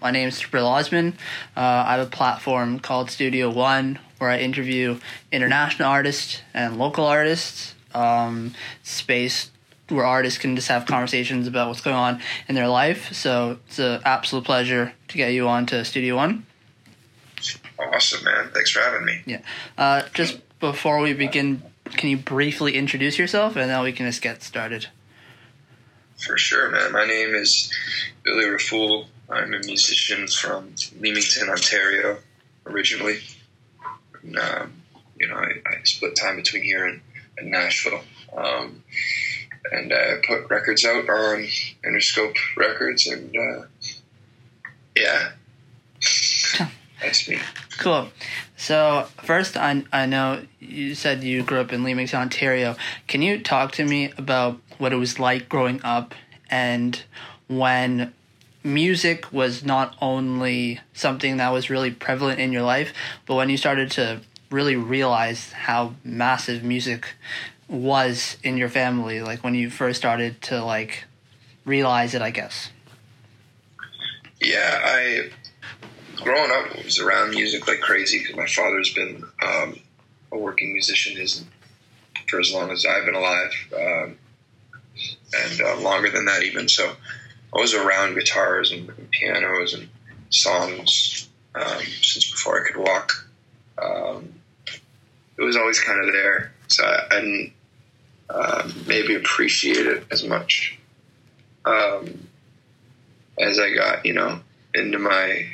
my name is Bill Osman. Uh, I have a platform called Studio One where I interview international artists and local artists. Um, space where artists can just have conversations about what's going on in their life. So it's an absolute pleasure to get you on to Studio One. Awesome, man. Thanks for having me. Yeah. Uh, just before we begin, can you briefly introduce yourself and then we can just get started? For sure, man. My name is Billy Raffoul. I'm a musician from Leamington, Ontario, originally. And, um, you know, I, I, split time between here and, and Nashville. Um, and I put records out on Interscope Records, and uh, yeah, that's me. Cool. So first, I I know you said you grew up in Leamington, Ontario. Can you talk to me about what it was like growing up and when music was not only something that was really prevalent in your life, but when you started to really realize how massive music was in your family, like when you first started to like realize it, I guess. Yeah, I growing up was around music like crazy because my father's been um, a working musician his, for as long as I've been alive, um, and uh, longer than that even. So I was around guitars and, and pianos and songs um, since before I could walk. Um, it was always kind of there, so I, I didn't um, maybe appreciate it as much um, as I got, you know, into my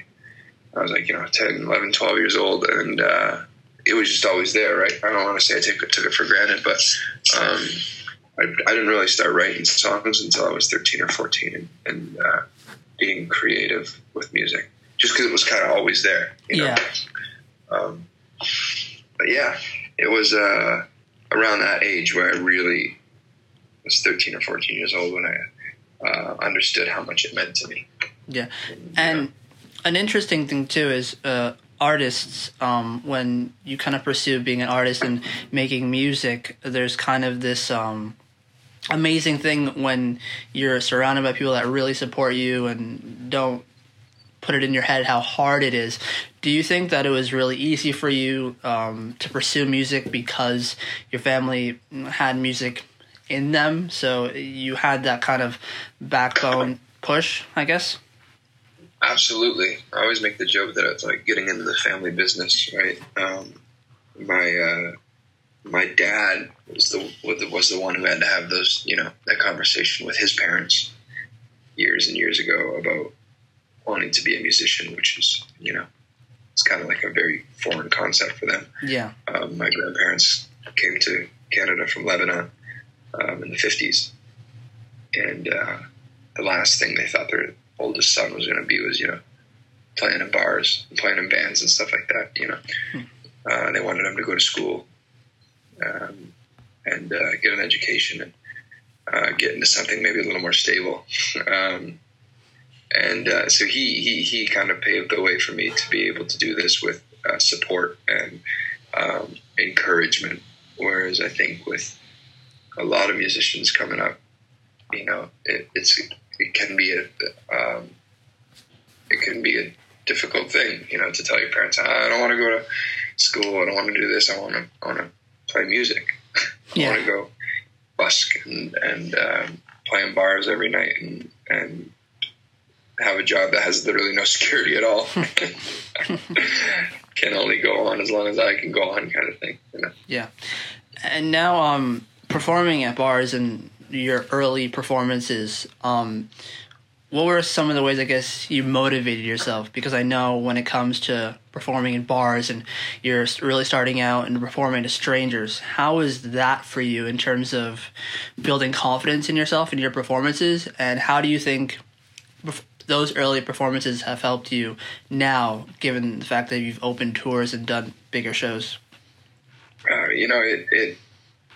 I was like, you know, 10, 11, 12 years old, and uh, it was just always there, right? I don't want to say I took it, took it for granted, but um, I, I, didn't really start writing songs until I was 13 or 14 and, and uh, being creative with music, just because it was kind of always there, you know? Yeah. Um, but yeah, it was uh, around that age where I really was 13 or 14 years old when I uh, understood how much it meant to me. Yeah. And an interesting thing too is uh, artists um, when you kind of pursue being an artist and making music there's kind of this um, amazing thing when you're surrounded by people that really support you and don't put it in your head how hard it is do you think that it was really easy for you um, to pursue music because your family had music in them so you had that kind of backbone push i guess Absolutely. I always make the joke that it's like getting into the family business, right? Um, my uh, my dad was the was the one who had to have those, you know, that conversation with his parents years and years ago about wanting to be a musician, which is, you know, it's kind of like a very foreign concept for them. Yeah. Um, my grandparents came to Canada from Lebanon um, in the fifties, and uh, the last thing they thought their oldest son was going to be was you know playing in bars, playing in bands and stuff like that. You know, hmm. uh, they wanted him to go to school um, and uh, get an education and uh, get into something maybe a little more stable. Um, and uh, so he, he he kind of paved the way for me to be able to do this with uh, support and um, encouragement. Whereas I think with a lot of musicians coming up, you know, it, it's it can be a um, it can be a difficult thing, you know, to tell your parents, I don't want to go to school, I don't want to do this, I want to I want to play music, I yeah. want to go busk and, and um, play in bars every night and and have a job that has literally no security at all. can only go on as long as I can go on, kind of thing. You know? Yeah, and now um, performing at bars and your early performances, um, what were some of the ways I guess you motivated yourself? Because I know when it comes to performing in bars and you're really starting out and performing to strangers, how is that for you in terms of building confidence in yourself and your performances? And how do you think those early performances have helped you now, given the fact that you've opened tours and done bigger shows? Uh, you know, it it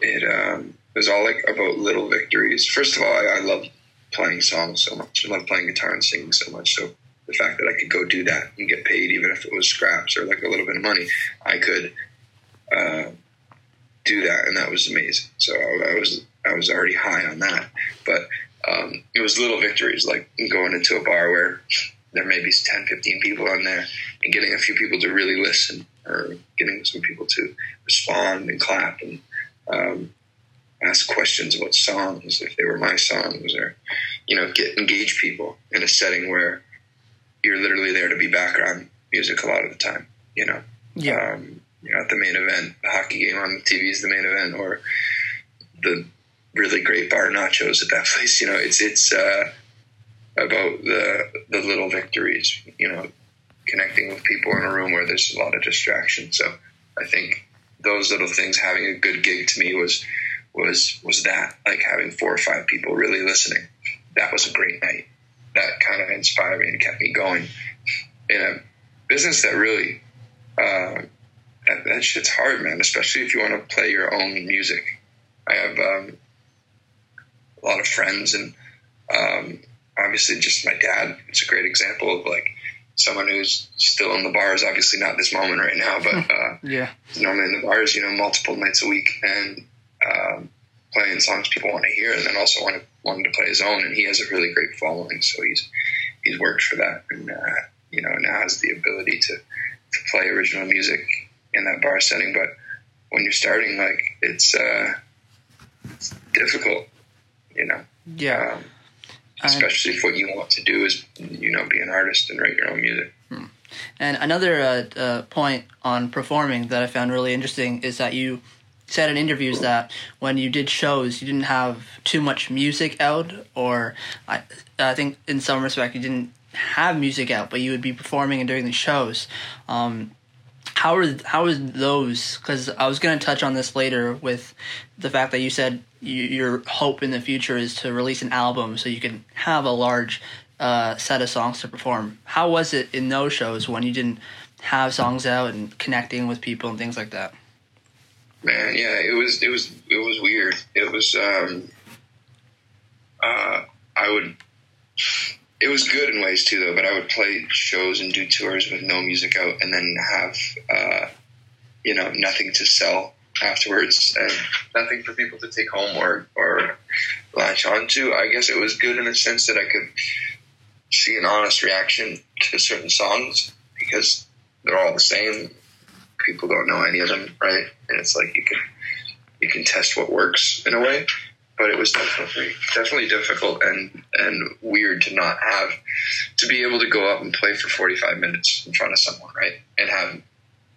it um, was all like about little victories. First of all, I, I love playing songs so much. I love playing guitar and singing so much. So the fact that I could go do that and get paid, even if it was scraps or like a little bit of money, I could uh, do that, and that was amazing. So I, I, was I was already high on that, but um, it was little victories like going into a bar where there may be 10, 15 people on there, and getting a few people to really listen, or getting some people to respond and clap and um, ask questions about songs if they were my songs, or you know, get engage people in a setting where you're literally there to be background music a lot of the time. You know, Yeah. um, you know, at the main event, the hockey game on the TV is the main event, or the really great bar nachos at that place. You know, it's it's uh, about the the little victories. You know, connecting with people in a room where there's a lot of distraction. So I think those little things, having a good gig to me was was was that like having four or five people really listening. That was a great night. That kind of inspired me and kept me going in a business that really uh, that, that shit's hard, man. Especially if you want to play your own music. I have um, a lot of friends, and um, obviously, just my dad. It's a great example of like someone who's still in the bars. Obviously, not this moment right now, but uh, Yeah. normally in the bars, you know, multiple nights a week, and um, playing songs people want to hear, and then also wanted wanted to play his own. And he has a really great following, so he's he's worked for that, and uh, you know, now has the ability to to play original music in that bar setting. But when you're starting, like it's uh, it's difficult, you know. Yeah. Um, especially if what you want to do is, you know, be an artist and write your own music. And another uh, uh, point on performing that I found really interesting is that you said in interviews that when you did shows, you didn't have too much music out, or I, I think in some respect you didn't have music out, but you would be performing and doing the shows. Um, how are those? Because I was going to touch on this later with the fact that you said you, your hope in the future is to release an album so you can have a large uh, set of songs to perform. How was it in those shows when you didn't have songs out and connecting with people and things like that? Man, yeah, it was it was it was weird. It was um uh I would it was good in ways too though, but I would play shows and do tours with no music out and then have uh you know, nothing to sell afterwards and nothing for people to take home or or latch onto. I guess it was good in the sense that I could see an honest reaction to certain songs because they're all the same. People don't know any of them, right? And it's like you can you can test what works in a way. But it was definitely definitely difficult and and weird to not have to be able to go up and play for forty five minutes in front of someone, right? And have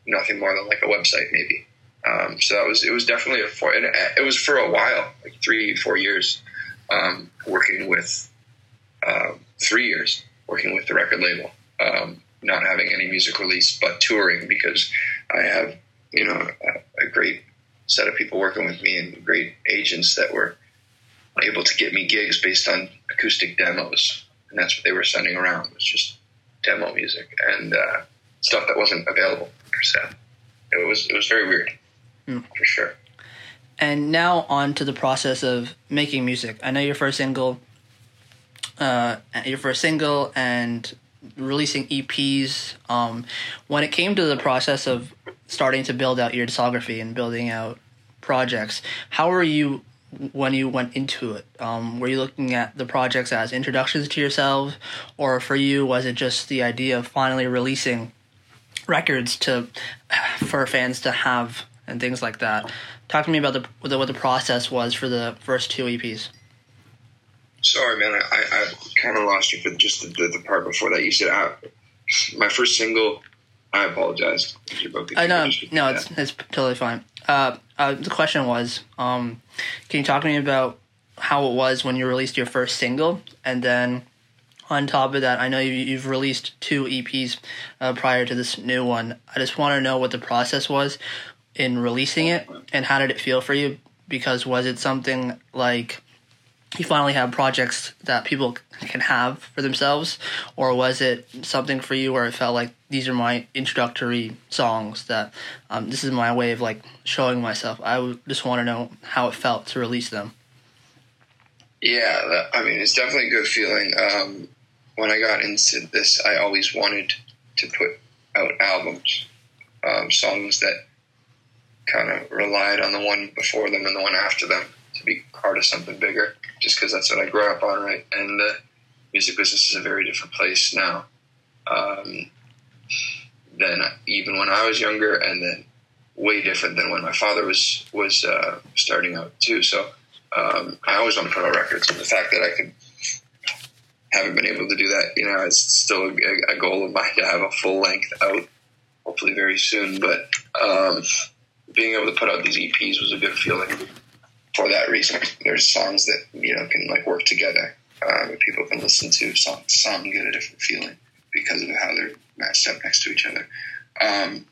nothing more than like a website maybe. Um, so that was it was definitely a for it, it was for a while, like three four years, um, working with uh, three years working with the record label, um, not having any music release, but touring because I have, you know, a, a great set of people working with me and great agents that were able to get me gigs based on acoustic demos, and that's what they were sending around. It was just demo music and uh, stuff that wasn't available for sale. It was it was very weird, for sure. And now on to the process of making music. I know your first single, uh, your first single, and releasing EPs. Um, when it came to the process of starting to build out your discography and building out projects, how were you when you went into it? Um, were you looking at the projects as introductions to yourself, or for you was it just the idea of finally releasing records to for fans to have and things like that? Talk to me about the, the what the process was for the first two EPs. Sorry, man. I, I, kind of lost you for just the, the, the part before that. You said I, my first single. I apologize. broke it. Uh, no, Just repeat no, that. it's it's totally fine. Uh, uh, the question was, um, can you talk to me about how it was when you released your first single, and then on top of that, I know you, you've released two EPs uh, prior to this new one. I just want to know what the process was in releasing it, and how did it feel for you? Because was it something like you finally have projects that people can have for themselves, or was it something for you where it felt like these are my introductory songs that um, this is my way of like showing myself? I just want to know how it felt to release them. Yeah, I mean, it's definitely a good feeling. Um, when I got into this, I always wanted to put out albums, um, songs that kind of relied on the one before them and the one after them to be part of something bigger, just because that's what I grew up on, right? And the music business is a very different place now um, than even when I was younger, and then way different than when my father was was uh, starting out too. So um, I always want to put out records, and the fact that I could haven't been able to do that, you know, it's still a, a goal of mine to have a full length out, hopefully very soon. But um, being able to put out these EPs was a good feeling for that reason. There's songs that you know can like work together. That people can listen to songs sound get a different feeling because of how they're matched up next to each other. Um,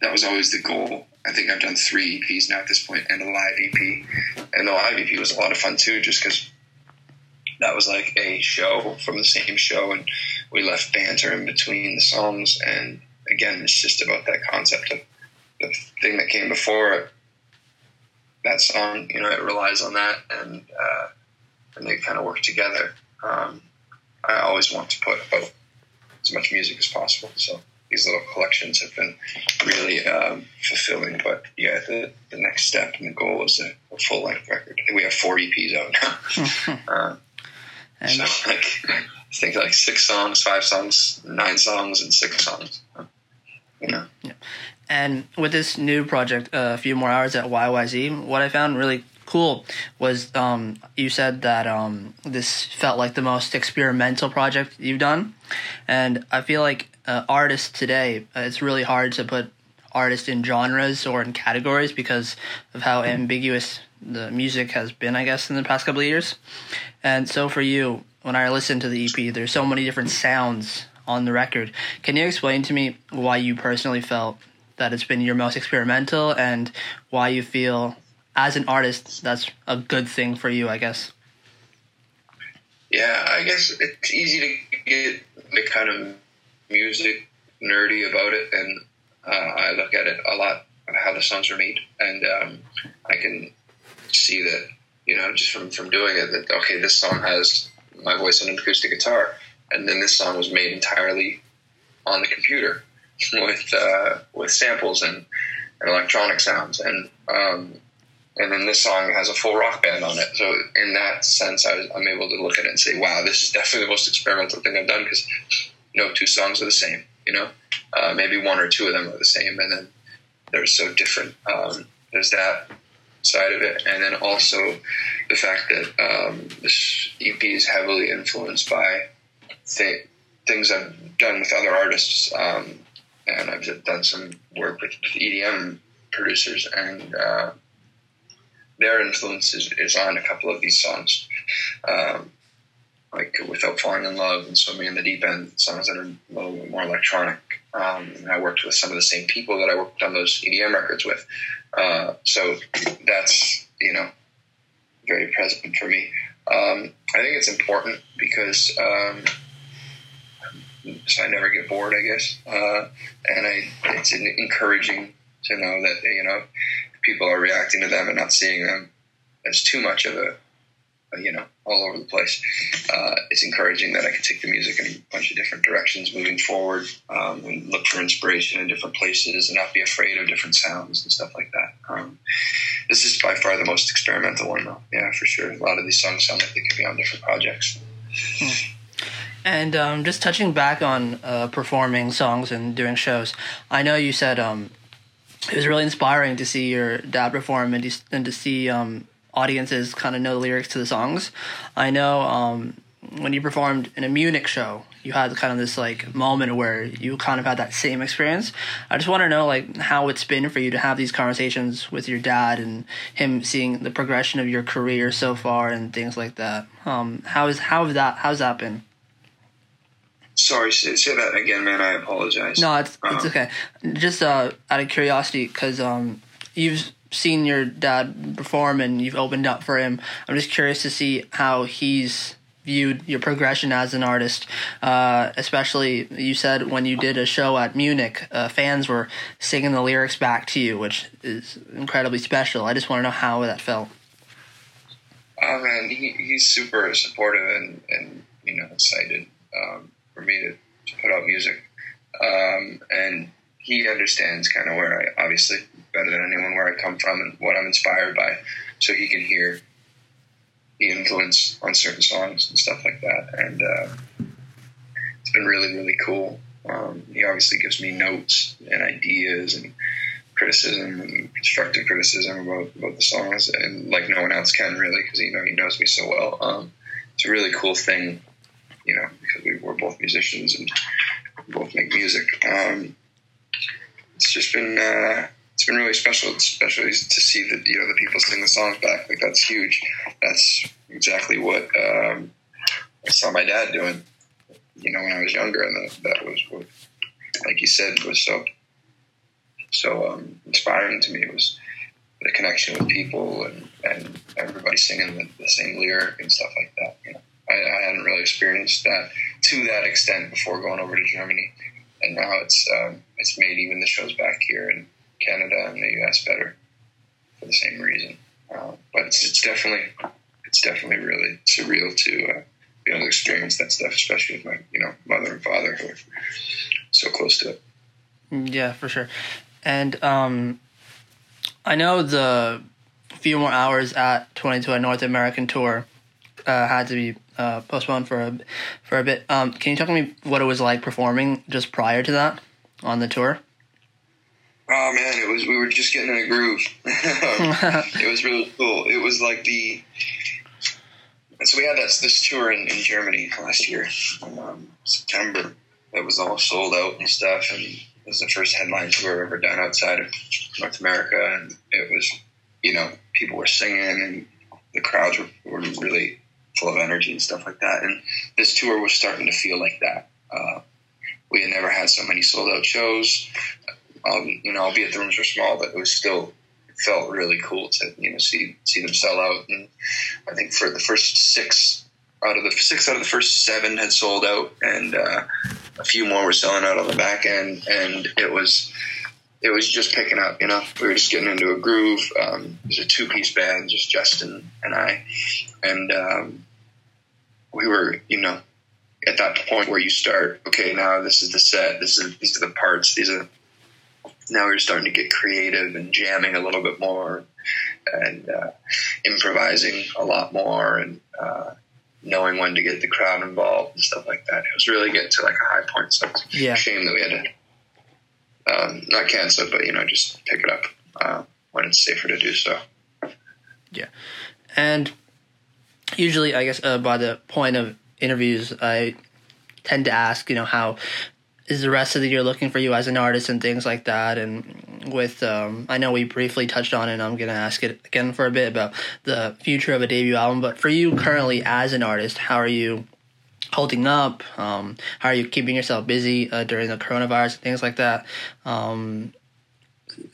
that was always the goal. I think I've done three EPs now at this point, and a live EP. And the live EP was a lot of fun too, just because that was like a show from the same show, and we left banter in between the songs. And again, it's just about that concept of the thing that came before it that song, you know, it relies on that, and uh, and they kind of work together. Um, I always want to put out as much music as possible, so these little collections have been really um, fulfilling. But yeah, the, the next step and the goal is a, a full length record. We have four EPs out now. uh, and so like I think like six songs, five songs, nine songs, and six songs. You know. Yeah. And with this new project, uh, a few more hours at YYZ, what I found really cool was um, you said that um, this felt like the most experimental project you've done, and I feel like uh, artists today, uh, it's really hard to put artists in genres or in categories because of how ambiguous the music has been, I guess, in the past couple of years. And so for you, when I listened to the EP, there's so many different sounds on the record. Can you explain to me why you personally felt that it's been your most experimental and why you feel as an artist that's a good thing for you i guess? Yeah i guess it's easy to get the kind of music nerdy about it and uh, i look at it a lot how the songs are made and um, i can see that you know just from, from doing it that okay this song has my voice on an acoustic guitar and then this song was made entirely on the computer with uh, with samples and, and, electronic sounds, and um, and then this song has a full rock band on it. So in that sense, I am able to look at it and say, wow, this is definitely the most experimental thing I've done because no two songs are the same. You know, uh, maybe one or two of them are the same, and then they're so different. Um, there's that side of it, and then also the fact that um, this EP is heavily influenced by th- things I've done with other artists. Um, and I've done some work with EDM producers, and uh, their influence is, is, on a couple of these songs, um, like "Without Falling in Love" and "Swimming in the Deep End," songs that are a little bit more electronic. Um, and I worked with some of the same people that I worked on those EDM records with, uh, so that's you know very present for me. Um, I think it's important because um, so I never get bored, I guess. Uh, and I, it's encouraging to know that you know people are reacting to them and not seeing them as too much of a, a you know all over the place. Uh, it's encouraging that I can take the music in a bunch of different directions moving forward um, and look for inspiration in different places and not be afraid of different sounds and stuff like that. Um, this is by far the most experimental one, though. Yeah, for sure. A lot of these songs sound like they could be on different projects. Hmm. And um, just touching back on uh, performing songs and doing shows, I know you said um, it was really inspiring to see your dad perform and to, and to see um, audiences kind of know the lyrics to the songs. I know um, when you performed in a Munich show, you had kind of this like moment where you kind of had that same experience. I just want to know like how it's been for you to have these conversations with your dad and him seeing the progression of your career so far and things like that. Um, how is how have that how's that been? Sorry, say, say, that again, man. I apologize. No, it's it's um, okay. Just uh, out of curiosity, because um, you've seen your dad perform and you've opened up for him. I'm just curious to see how he's viewed your progression as an artist. Uh, especially, you said when you did a show at Munich, uh, fans were singing the lyrics back to you, which is incredibly special. I just want to know how that felt. Oh man, he, he's super supportive and and you know excited. Um, for me to, to put out music. Um, and he understands kind of where I, obviously, better than anyone, where I come from and what I'm inspired by. So he can hear the influence on certain songs and stuff like that. And uh, it's been really, really cool Um, he obviously gives me notes and ideas and criticism and constructive criticism about, about the songs, and like no one else can really, because you know he knows me so well. Um, it's a really cool thing, you know, because we, we're both musicians and both make music. Um, it's just been uh, it's been really special, especially to see that you know the people sing the songs back. Like that's huge. That's exactly what um, I saw my dad doing. You know, when I was younger, and that, that was what, like you said, was so so um, inspiring to me. It was the connection with people and, and everybody singing the, the same lyric and stuff like that. You know, I, I, hadn't really experienced that to that extent before going over to Germany, and now it's um, it's made even the shows back here in Canada and the U.S. better for the same reason. Uh, but it's, it's definitely it's definitely really surreal to uh, be able to experience that stuff, especially with my you know mother and father who are so close to it. Yeah, for sure. And um, I know the few more hours at 22 North American tour uh, had to be uh, postponed for a for a bit. Um, can you talk to me what it was like performing just prior to that on the tour? Oh man, it was we were just getting in a groove. it was really cool. It was like the so we had that this tour in, in Germany last year, um, September. That was all sold out and stuff, and it was the first headline tour ever done outside of North America, and it was, you know, people were singing and the crowds were, were really full of energy and stuff like that. And this tour was starting to feel like that. Uh, we had never had so many sold out shows. Um, you know, albeit the rooms were small, but it was still it felt really cool to you know see see them sell out. And I think for the first six out of the six out of the first seven had sold out, and uh, a few more were selling out on the back end, and it was it was just picking up. You know, we were just getting into a groove. Um, it was a two piece band, just Justin and I, and um, we were you know at that point where you start. Okay, now this is the set. This is these are the parts. These are now we're starting to get creative and jamming a little bit more and uh, improvising a lot more and uh, knowing when to get the crowd involved and stuff like that. It was really getting to like a high point. So it's yeah. a shame that we had to um, not cancel it, but you know, just pick it up uh, when it's safer to do so. Yeah, and usually, I guess uh, by the point of interviews, I tend to ask, you know, how is the rest of the year looking for you as an artist and things like that. And with um, i know we briefly touched on it and i'm going to ask it again for a bit about the future of a debut album but for you currently as an artist how are you holding up? Um, how are you keeping yourself busy uh, during the coronavirus and things like that? Um,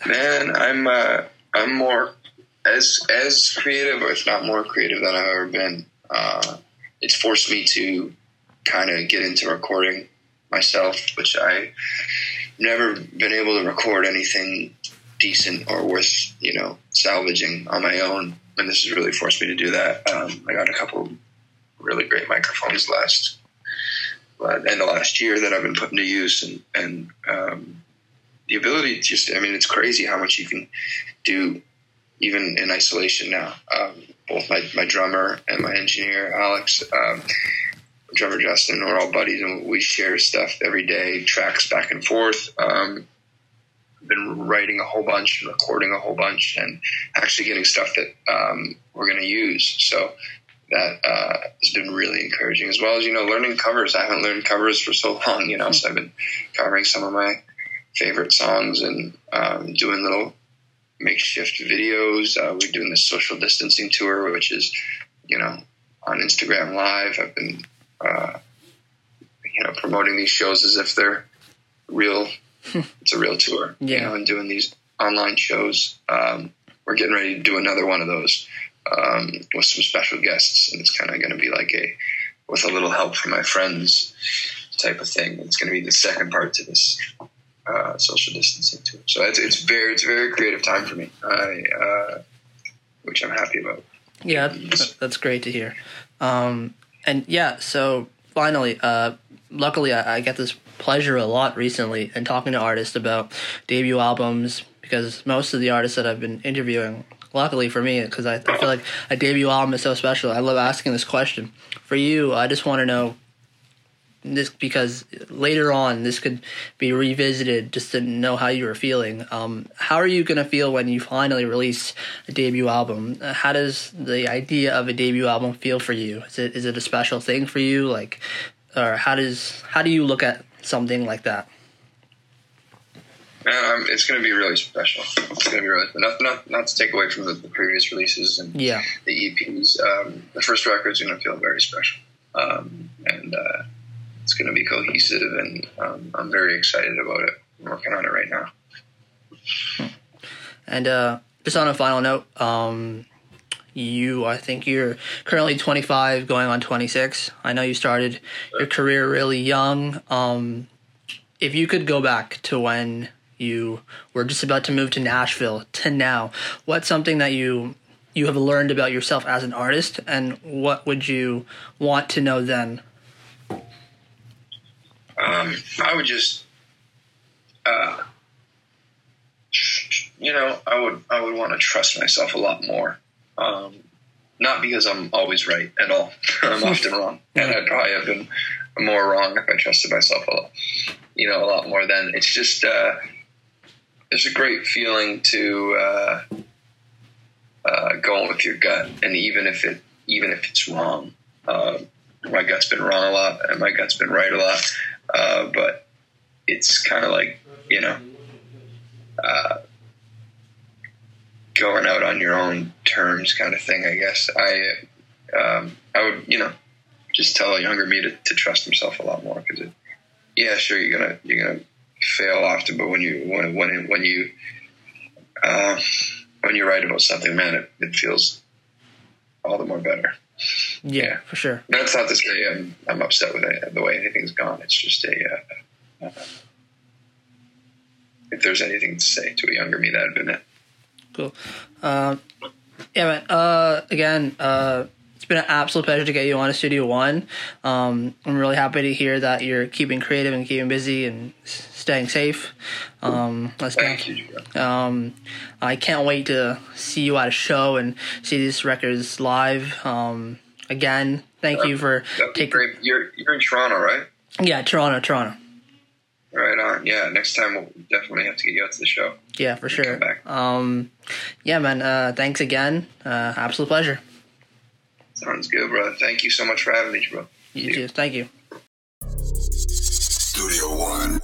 man i'm uh, i'm more as as creative or if not more creative than i've ever been uh, it's forced me to kind of get into recording myself, which I've never been able to record anything decent or worth you know salvaging on my own. And this has really forced me to do that. Um, I got a couple really great microphones last uh, end of last year that I've been putting to use, and and um, the ability to just I mean it's crazy how much you can do even in isolation now. Um, both my, my drummer and my engineer Alex um, drummer Justin, we're all buddies and we share stuff every day, tracks back and forth. Um, been writing a whole bunch, and recording a whole bunch, and actually getting stuff that um, we're going to use. So that uh, has been really encouraging, as well as you know learning covers. I haven't learned covers for so long, you know, so I've been covering some of my favorite songs and um, doing little makeshift videos. Uh, we're doing this social distancing tour, which is you know on Instagram Live. I've been uh, you know, promoting these shows as if they're real. it's a real tour, yeah. you know, and doing these online shows. Um, we're getting ready to do another one of those um, with some special guests, and it's kind of going to be like a with a little help from my friends type of thing. It's going to be the second part to this uh, social distancing too. So it's, it's very it's a very creative time for me, I, uh, which I'm happy about. Yeah, that's great to hear. Um, and yeah, so finally, uh, luckily, I, I, get this pleasure a lot recently in talking to artists about debut albums because most of the artists that I've been interviewing, luckily for me, because I, I feel like a debut album is so special. I love asking this question. For you, I just want to know this because later on this could be revisited just to know how you were feeling. Um, how are you gonna feel when you finally release a debut album? How does the idea of a debut album feel for you? Is it is it a special thing for you? Like, or how does how do you look at something like that? Um, it's going to be really special. It's going to be really not not not to take away from the, the previous releases and yeah. the EPs. Um, the first record is going to feel very special, um, and uh, it's going to be cohesive, and um, I'm very excited about it. I'm working on it right now. And uh, just on a final note, um, you I think you're currently 25, going on 26. I know you started your career really young. Um, if you could go back to when you were just about to move to Nashville to now, what's something that you you have learned about yourself as an artist, and what would you want to know then? Um, I would just, uh, you know, I would I would want to trust myself a lot more. Um, not because I'm always right at all. I'm often wrong, and I'd probably have been more wrong if I trusted myself a lot, you know, a lot more. Then it's just uh, it's a great feeling to uh, uh, go with your gut, and even if it even if it's wrong, uh, my gut's been wrong a lot, and my gut's been right a lot. Uh, but it's kind of like you know uh, going out on your own terms, kind of thing. I guess I um, I would you know just tell a younger me to, to trust himself a lot more because yeah, sure you're gonna you're gonna fail often, but when you when when when you uh, when you write about something, man, it, it feels all the more better. Yeah, for sure. That's not to say I'm I'm upset with it, the way anything's gone. It's just a uh, uh, if there's anything to say to a younger me, that'd been it. Cool. Uh, yeah, man. Uh, again, uh, been an absolute pleasure to get you on a Studio One. Um, I'm really happy to hear that you're keeping creative and keeping busy and staying safe. Um, Thank you. Um, I can't wait to see you at a show and see these records live. Um, again, thank you for taking. You're you're in Toronto, right? Yeah, Toronto, Toronto. Right on. Yeah, next time we'll definitely have to get you out to the show. Yeah, for sure. Um, yeah, man. Uh, thanks again. Uh, absolute pleasure. Sounds good, bro. Thank you so much for having me, bro. You too. Thank you. Studio One.